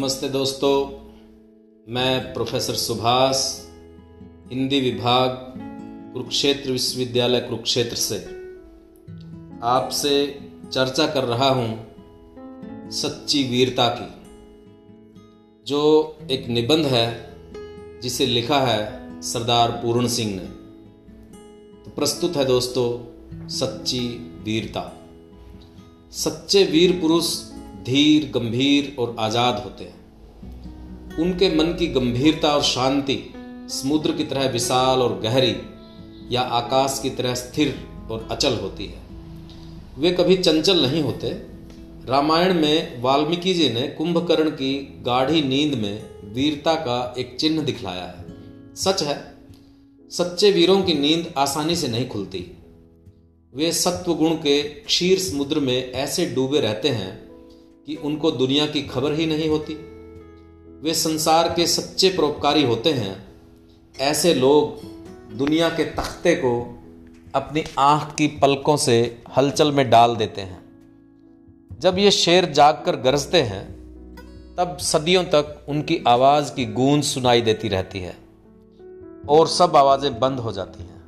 नमस्ते दोस्तों, मैं प्रोफेसर सुभाष, हिंदी विभाग, कुरुक्षेत्र विश्वविद्यालय कुरुक्षेत्र से आपसे चर्चा कर रहा हूँ सच्ची वीरता की, जो एक निबंध है, जिसे लिखा है सरदार पूर्ण सिंह ने। तो प्रस्तुत है दोस्तों, सच्ची वीरता। सच्चे वीर पुरुष धीर, गंभीर और आज़ाद होते हैं। उनके मन की गंभीरता और शांति समुद्र की तरह विशाल और गहरी या आकाश की तरह स्थिर और अचल होती है। वे कभी चंचल नहीं होते। रामायण में वाल्मीकि जी ने कुंभकर्ण की गाढ़ी नींद में वीरता का एक चिन्ह दिखलाया है। सच है, सच्चे वीरों की नींद आसानी से नहीं खुलती। वे सत्व गुण के क्षीर समुद्र में ऐसे डूबे रहते हैं कि उनको दुनिया की खबर ही नहीं होती। वे संसार के सच्चे परोपकारी होते हैं। ऐसे लोग दुनिया के तख्ते को अपनी आँख की पलकों से हलचल में डाल देते हैं। जब ये शेर जाग कर गरजते हैं, तब सदियों तक उनकी आवाज़ की गूंज सुनाई देती रहती है और सब आवाज़ें बंद हो जाती हैं।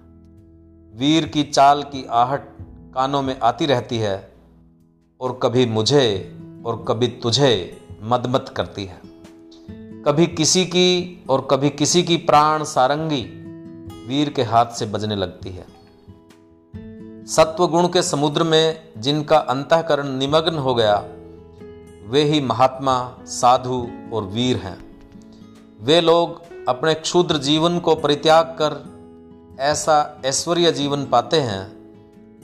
वीर की चाल की आहट कानों में आती रहती है और कभी मुझे और कभी तुझे मदमत करती है। कभी किसी की और कभी किसी की प्राण सारंगी वीर के हाथ से बजने लगती है। सत्व गुण के समुद्र में जिनका अंतकरण निमग्न हो गया, वे ही महात्मा, साधु और वीर हैं। वे लोग अपने क्षुद्र जीवन को परित्याग कर ऐसा ऐश्वर्य जीवन पाते हैं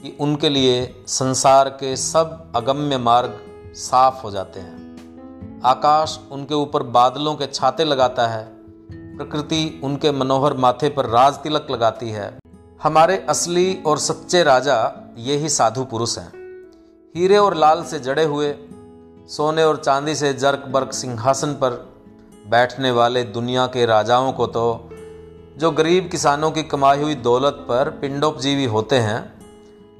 कि उनके लिए संसार के सब अगम्य मार्ग साफ़ हो जाते हैं। आकाश उनके ऊपर बादलों के छाते लगाता है। प्रकृति उनके मनोहर माथे पर राज तिलक लगाती है। हमारे असली और सच्चे राजा ये ही साधु पुरुष हैं। हीरे और लाल से जड़े हुए, सोने और चांदी से जर्क बर्क सिंहासन पर बैठने वाले दुनिया के राजाओं को तो जो गरीब किसानों की कमाई हुई दौलत पर पिंडोपजीवी होते हैं,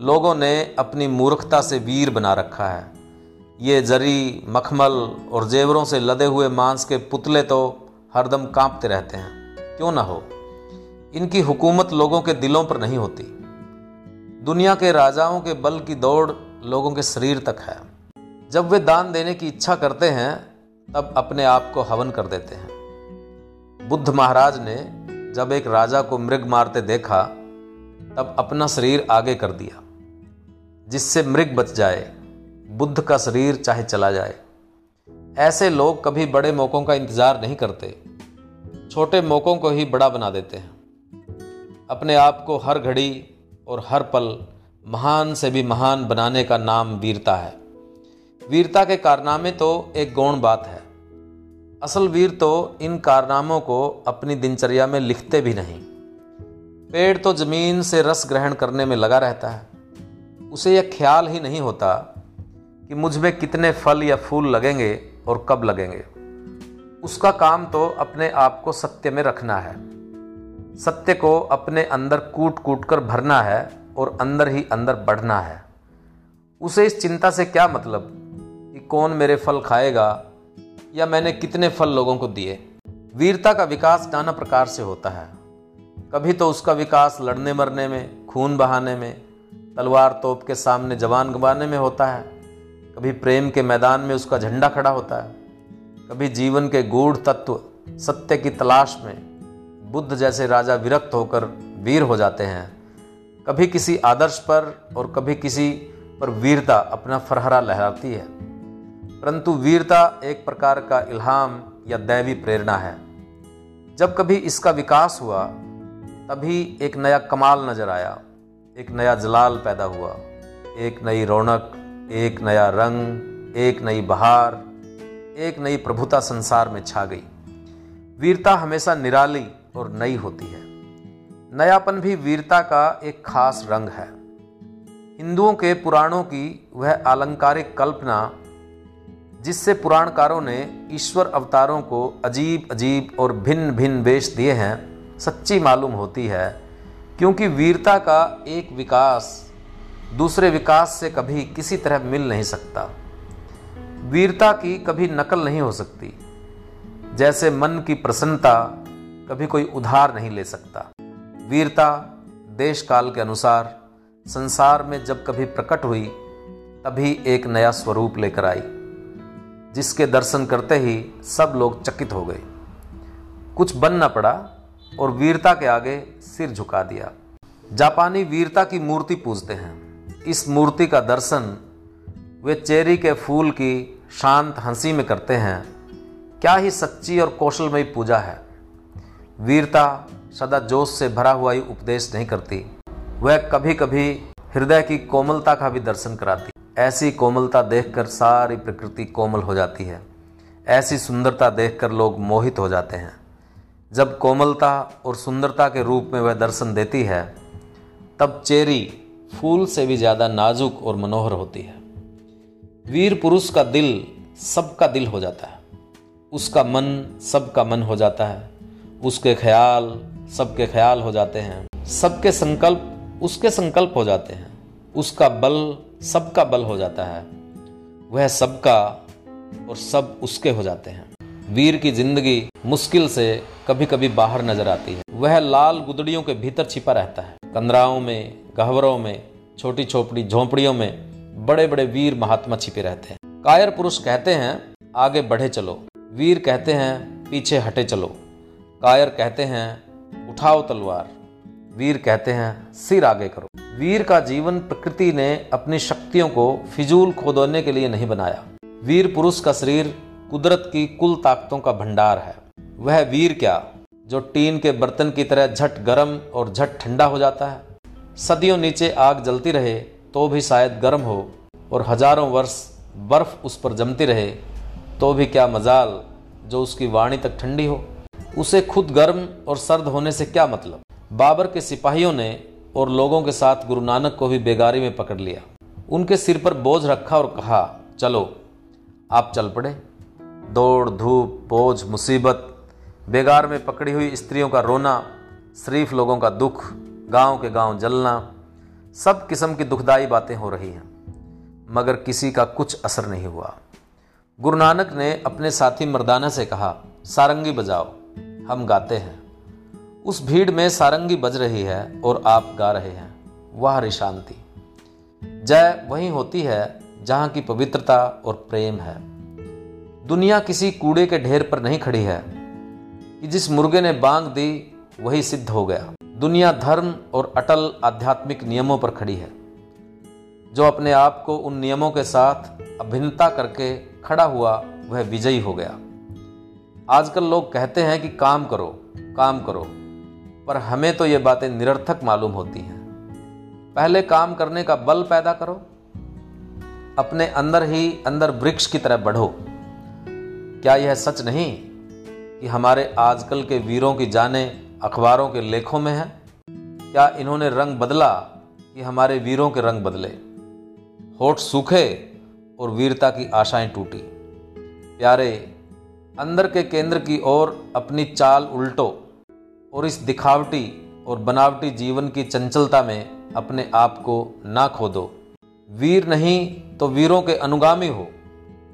लोगों ने अपनी मूर्खता से वीर बना रखा है। ये जरी, मखमल और जेवरों से लदे हुए मांस के पुतले तो हरदम कांपते रहते हैं। क्यों ना हो? इनकी हुकूमत लोगों के दिलों पर नहीं होती। दुनिया के राजाओं के बल की दौड़ लोगों के शरीर तक है। जब वे दान देने की इच्छा करते हैं, तब अपने आप को हवन कर देते हैं। बुद्ध महाराज ने जब एक राजा को मृग मारते देखा, तब अपना शरीर आगे कर दिया, जिससे मृग बच जाए। बुद्ध का शरीर चाहे चला जाए। ऐसे लोग कभी बड़े मौक़ों का इंतज़ार नहीं करते। छोटे मौक़ों को ही बड़ा बना देते हैं। अपने आप को हर घड़ी और हर पल महान से भी महान बनाने का नाम वीरता है। वीरता के कारनामे तो एक गौण बात है। असल वीर तो इन कारनामों को अपनी दिनचर्या में लिखते भी नहीं। पेड़ तो ज़मीन से रस ग्रहण करने में लगा रहता है। उसे यह ख्याल ही नहीं होता कि मुझमें कितने फल या फूल लगेंगे और कब लगेंगे। उसका काम तो अपने आप को सत्य में रखना है। सत्य को अपने अंदर कूट कूट कर भरना है और अंदर ही अंदर बढ़ना है। उसे इस चिंता से क्या मतलब? कि कौन मेरे फल खाएगा या मैंने कितने फल लोगों को दिए? वीरता का विकास नाना प्रकार से होता है। कभी तो उसका विकास लड़ने मरने में, खून बहाने में, तलवार तोप के सामने जवान गंवाने में होता है। कभी प्रेम के मैदान में उसका झंडा खड़ा होता है, कभी जीवन के गूढ़ तत्व सत्य की तलाश में बुद्ध जैसे राजा विरक्त होकर वीर हो जाते हैं। कभी किसी आदर्श पर और कभी किसी पर वीरता अपना फरहरा लहराती है। परंतु वीरता एक प्रकार का इल्हाम या दैवी प्रेरणा है। जब कभी इसका विकास हुआ, तभी एक नया कमाल नज़र आया, एक नया जलाल पैदा हुआ, एक नई रौनक एक नया रंग, एक नई बहार, एक नई प्रभुता संसार में छा गई। वीरता हमेशा निराली और नई होती है। नयापन भी वीरता का एक खास रंग है। हिंदुओं के पुराणों की वह आलंकारिक कल्पना, जिससे पुराणकारों ने ईश्वर अवतारों को अजीब अजीब और भिन्न भिन्न वेश दिए हैं, सच्ची मालूम होती है, क्योंकि वीरता का एक विकास दूसरे विकास से कभी किसी तरह मिल नहीं सकता। वीरता की कभी नकल नहीं हो सकती। जैसे मन की प्रसन्नता कभी कोई उधार नहीं ले सकता। वीरता देश काल के अनुसार, संसार में जब कभी प्रकट हुई, तभी एक नया स्वरूप लेकर आई, जिसके दर्शन करते ही सब लोग चकित हो गए। कुछ बन न पड़ा और वीरता के आगे सिर झुका दिया। जापानी वीरता की मूर्ति पूजते हैं। इस मूर्ति का दर्शन वे चेरी के फूल की शांत हँसी में करते हैं। क्या ही सच्ची और कौशलमयी पूजा है। वीरता सदा जोश से भरा हुआ ही उपदेश नहीं करती। वह कभी कभी हृदय की कोमलता का भी दर्शन कराती। ऐसी कोमलता देखकर सारी प्रकृति कोमल हो जाती है। ऐसी सुंदरता देखकर लोग मोहित हो जाते हैं। जब कोमलता और सुंदरता के रूप में वह दर्शन देती है, तब चेरी फूल से भी ज़्यादा नाजुक और मनोहर होती है। वीर पुरुष का दिल सबका दिल हो जाता है। उसका मन सबका मन हो जाता है। उसके ख्याल सबके ख्याल हो जाते हैं। सबके संकल्प उसके संकल्प हो जाते हैं। उसका बल सबका बल हो जाता है। वह सबका और सब उसके हो जाते हैं। वीर की ज़िंदगी मुश्किल से कभी कभी बाहर नज़र आती है। वह लाल गुदड़ियों के भीतर छिपा रहता है। कंदराओं में गहवरों में, छोटी छोटी झोंपड़ियों में बड़े बड़े वीर महात्मा छिपे रहते हैं। कायर पुरुष कहते हैं, आगे बढ़े चलो। वीर कहते हैं, पीछे हटे चलो। कायर कहते हैं, उठाओ तलवार। वीर कहते हैं, सिर आगे करो। वीर का जीवन प्रकृति ने अपनी शक्तियों को फिजूल खोदने के लिए नहीं बनाया। वीर पुरुष का शरीर कुदरत की कुल ताकतों का भंडार है। वह वीर क्या, जो टीन के बर्तन की तरह झट गर्म और झट ठंडा हो जाता है? सदियों नीचे आग जलती रहे तो भी शायद गर्म हो, और हज़ारों वर्ष बर्फ़ उस पर जमती रहे तो भी क्या मजाल जो उसकी वाणी तक ठंडी हो। उसे खुद गर्म और सर्द होने से क्या मतलब? बाबर के सिपाहियों ने और लोगों के साथ गुरु नानक को भी बेगारी में पकड़ लिया। उनके सिर पर बोझ रखा और कहा, चलो, आप चल पड़े। दौड़, धूप, बोझ, मुसीबत, बेगार में पकड़ी हुई स्त्रियों का रोना, शरीफ लोगों का दुख गाँव के गाँव जलना, सब किस्म की दुखदाई बातें हो रही हैं, मगर किसी का कुछ असर नहीं हुआ। गुरु नानक ने अपने साथी मर्दाना से कहा, सारंगी बजाओ, हम गाते हैं। उस भीड़ में सारंगी बज रही है और आप गा रहे हैं। वह हरी शांति। जय वही होती है जहाँ की पवित्रता और प्रेम है। दुनिया किसी कूड़े के ढेर पर नहीं खड़ी है कि जिस मुर्गे ने बांग दी, वही सिद्ध हो गया। दुनिया धर्म और अटल आध्यात्मिक नियमों पर खड़ी है, जो अपने आप को उन नियमों के साथ अभिन्नता करके खड़ा हुआ वह विजयी हो गया। आजकल लोग कहते हैं कि काम करो काम करो, पर हमें तो ये बातें निरर्थक मालूम होती हैं। पहले काम करने का बल पैदा करो, अपने अंदर ही अंदर वृक्ष की तरह बढ़ो। क्या यह सच नहीं कि हमारे आजकल के वीरों की जाने अखबारों के लेखों में है। क्या इन्होंने रंग बदला कि हमारे वीरों के रंग बदले? होठ सूखे और वीरता की आशाएँ टूटी। प्यारे, अंदर के केंद्र की ओर अपनी चाल उल्टो और इस दिखावटी और बनावटी जीवन की चंचलता में अपने आप को ना खो दो वीर नहीं तो वीरों के अनुगामी हो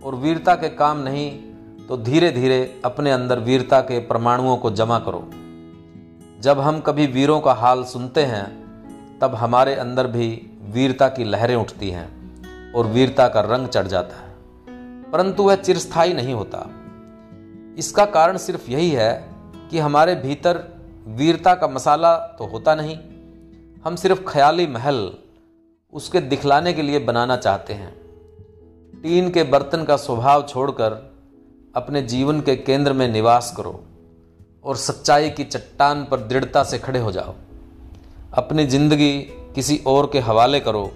और वीरता के काम नहीं तो धीरे धीरे अपने अंदर वीरता के परमाणुओं को जमा करो। जब हम कभी वीरों का हाल सुनते हैं, तब हमारे अंदर भी वीरता की लहरें उठती हैं और वीरता का रंग चढ़ जाता है। परंतु वह चिरस्थाई नहीं होता। इसका कारण सिर्फ़ यही है कि हमारे भीतर वीरता का मसाला तो होता नहीं। हम सिर्फ़ ख्याली महल उसके दिखलाने के लिए बनाना चाहते हैं। टीन के बर्तन का स्वभाव छोड़कर अपने जीवन के केंद्र में निवास करो। और सच्चाई की चट्टान पर दृढ़ता से खड़े हो जाओ। अपनी ज़िंदगी किसी और के हवाले करो,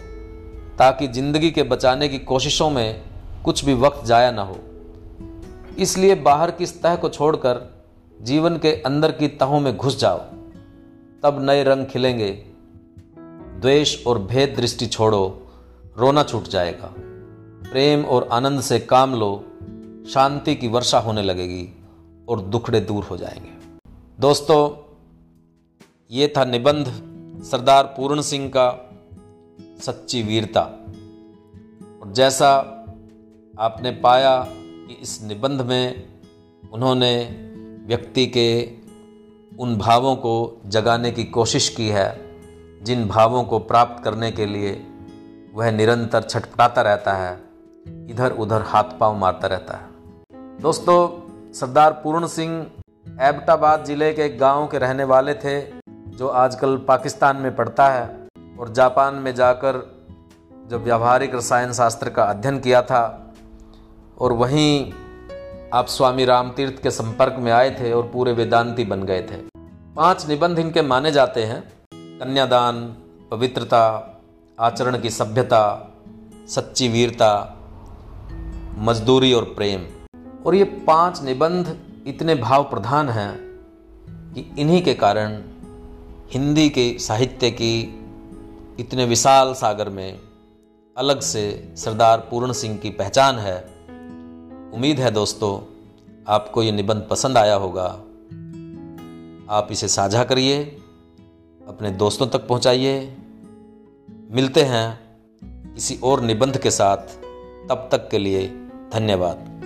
ताकि ज़िंदगी के बचाने की कोशिशों में कुछ भी वक्त जाया ना हो। इसलिए बाहर की तह को छोड़कर जीवन के अंदर की तहों में घुस जाओ। तब नए रंग खिलेंगे। द्वेष और भेद दृष्टि छोड़ो, रोना छूट जाएगा। प्रेम और आनंद से काम लो, शांति की वर्षा होने लगेगी और दुखड़े दूर हो जाएँगे। दोस्तों, ये था निबंध सरदार पूर्ण सिंह का सच्ची वीरता। और जैसा आपने पाया कि इस निबंध में उन्होंने व्यक्ति के उन भावों को जगाने की कोशिश की है, जिन भावों को प्राप्त करने के लिए वह निरंतर छटपटाता रहता है इधर उधर हाथ पाँव मारता रहता है। दोस्तों, सरदार पूर्ण सिंह एबटाबाद ज़िले के एक गाँव के रहने वाले थे, जो आजकल पाकिस्तान में पढ़ता है और जापान में जाकर जब व्यावहारिक रसायन शास्त्र का अध्ययन किया था और वहीं आप स्वामी रामतीर्थ के संपर्क में आए थे और पूरे वेदांती बन गए थे। पाँच निबंध इनके माने जाते हैं। कन्यादान, पवित्रता, आचरण की सभ्यता, सच्ची वीरता, मजदूरी और प्रेम। और ये पाँच निबंध इतने भाव प्रधान हैं कि इन्हीं के कारण हिंदी के साहित्य की इतने विशाल सागर में अलग से सरदार पूर्ण सिंह की पहचान है। उम्मीद है दोस्तों, आपको ये निबंध पसंद आया होगा। आप इसे साझा करिए, अपने दोस्तों तक पहुंचाइए। मिलते हैं किसी और निबंध के साथ। तब तक के लिए धन्यवाद।